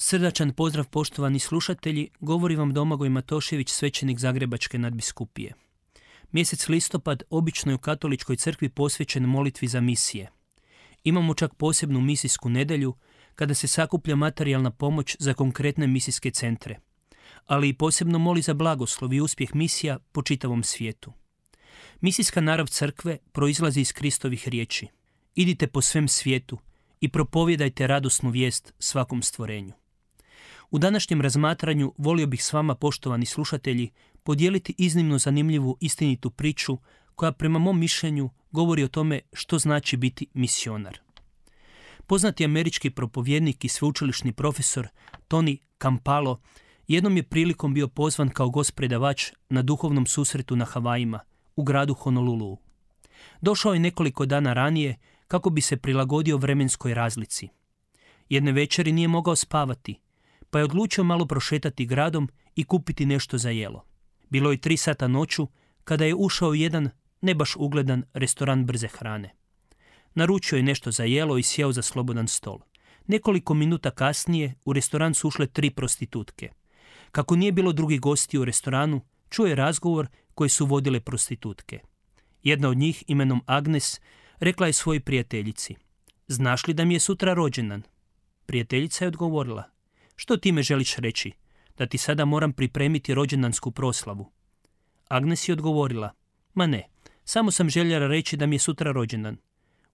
Srdačan pozdrav poštovani slušatelji, govori vam Domagoj Matošević, svećenik Zagrebačke nadbiskupije. Mjesec listopad obično je u katoličkoj crkvi posvećen molitvi za misije. Imamo čak posebnu misijsku nedelju kada se sakuplja materijalna pomoć za konkretne misijske centre, ali i posebno moli za blagoslov i uspjeh misija po čitavom svijetu. Misijska narav crkve proizlazi iz Kristovih riječi. Idite po svem svijetu i propovjedajte radosnu vijest svakom stvorenju. U današnjem razmatranju volio bih s vama, poštovani slušatelji, podijeliti iznimno zanimljivu istinitu priču koja prema mom mišljenju govori o tome što znači biti misionar. Poznati američki propovjednik i sveučilišni profesor Tony Campalo jednom je prilikom bio pozvan kao gospredavač na duhovnom susretu na Havajima u gradu Honolulu. Došao je nekoliko dana ranije kako bi se prilagodio vremenskoj razlici. Jedne večeri nije mogao spavati pa je odlučio malo prošetati gradom i kupiti nešto za jelo. Bilo je tri sata noću kada je ušao jedan ne baš ugledan restoran brze hrane. Naručio je nešto za jelo i sjeo za slobodan stol. Nekoliko minuta kasnije u restoran su ušle tri prostitutke. Kako nije bilo drugih gosti u restoranu, čuo je razgovor koje su vodile prostitutke. Jedna od njih, imenom Agnes, rekla je svojoj prijateljici. Znaš li da mi je sutra rođendan? Prijateljica je odgovorila. Što ti me želiš reći? Da ti sada moram pripremiti rođendansku proslavu? Agnes je odgovorila. Ma ne, samo sam željela reći da mi je sutra rođendan.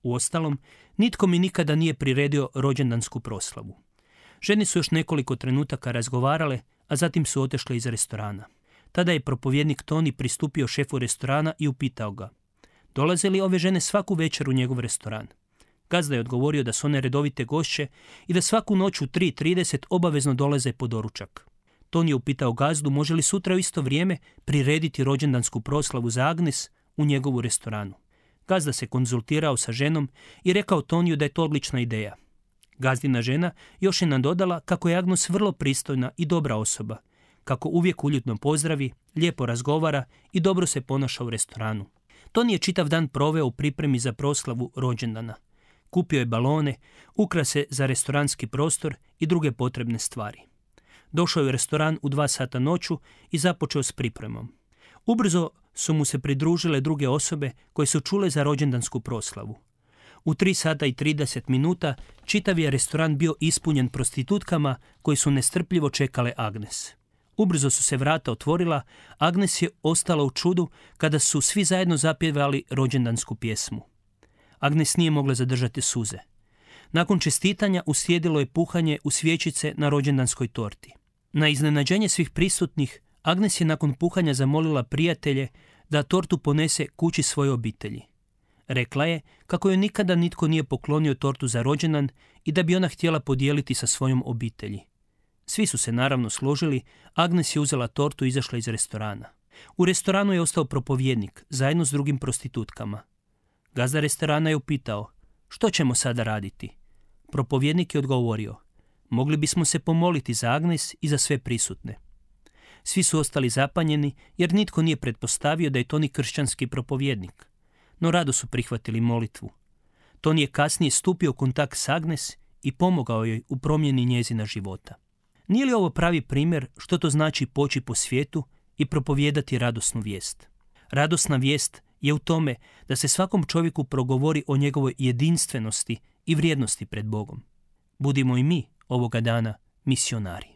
Uostalom, nitko mi nikada nije priredio rođendansku proslavu. Žene su još nekoliko trenutaka razgovarale, a zatim su otešle iz restorana. Tada je propovjednik Toni pristupio šefu restorana i upitao ga. Dolaze li ove žene svaku večer u njegov restoran? Gazda je odgovorio da su one redovite gošće i da svaku noć u 3.30 obavezno dolaze po doručak. Ton je upitao gazdu može li sutra u isto vrijeme prirediti rođendansku proslavu za Agnes u njegovu restoranu. Gazda se konzultirao sa ženom i rekao Toniju da je to odlična ideja. Gazdina žena još je nadodala kako je Agnes vrlo pristojna i dobra osoba, kako uvijek uljutno pozdravi, lijepo razgovara i dobro se ponaša u restoranu. Toni je čitav dan proveo u pripremi za proslavu rođendana. Kupio je balone, ukrase za restoranski prostor i druge potrebne stvari. Došao je u restoran u dva sata noću i započeo s pripremom. Ubrzo su mu se pridružile druge osobe koje su čule za rođendansku proslavu. U 3 sata i 30 minuta čitav je restoran bio ispunjen prostitutkama koji su nestrpljivo čekale Agnes. Ubrzo su se vrata otvorila, Agnes je ostala u čudu kada su svi zajedno zapjevali rođendansku pjesmu. Agnes nije mogla zadržati suze. Nakon čestitanja uslijedilo je puhanje u svječice na rođendanskoj torti. Na iznenađenje svih prisutnih, Agnes je nakon puhanja zamolila prijatelje da tortu ponese kući svoje obitelji. Rekla je kako joj nikada nitko nije poklonio tortu za rođendan i da bi ona htjela podijeliti sa svojom obitelji. Svi su se naravno složili, Agnes je uzela tortu i izašla iz restorana. U restoranu je ostao propovjednik, zajedno s drugim prostitutkama. Gazda restorana je upitao, što ćemo sada raditi? Propovjednik je odgovorio, mogli bismo se pomoliti za Agnes i za sve prisutne. Svi su ostali zapanjeni jer nitko nije pretpostavio da je to ni kršćanski propovjednik. No rado su prihvatili molitvu. Ton je kasnije stupio u kontakt s Agnes i pomogao joj u promjeni njezina života. Nije li ovo pravi primjer što to znači poći po svijetu i propovijedati radosnu vijest? Radosna vijest je u tome da se svakom čovjeku progovori o njegovoj jedinstvenosti i vrijednosti pred Bogom. Budimo i mi ovoga dana misionari.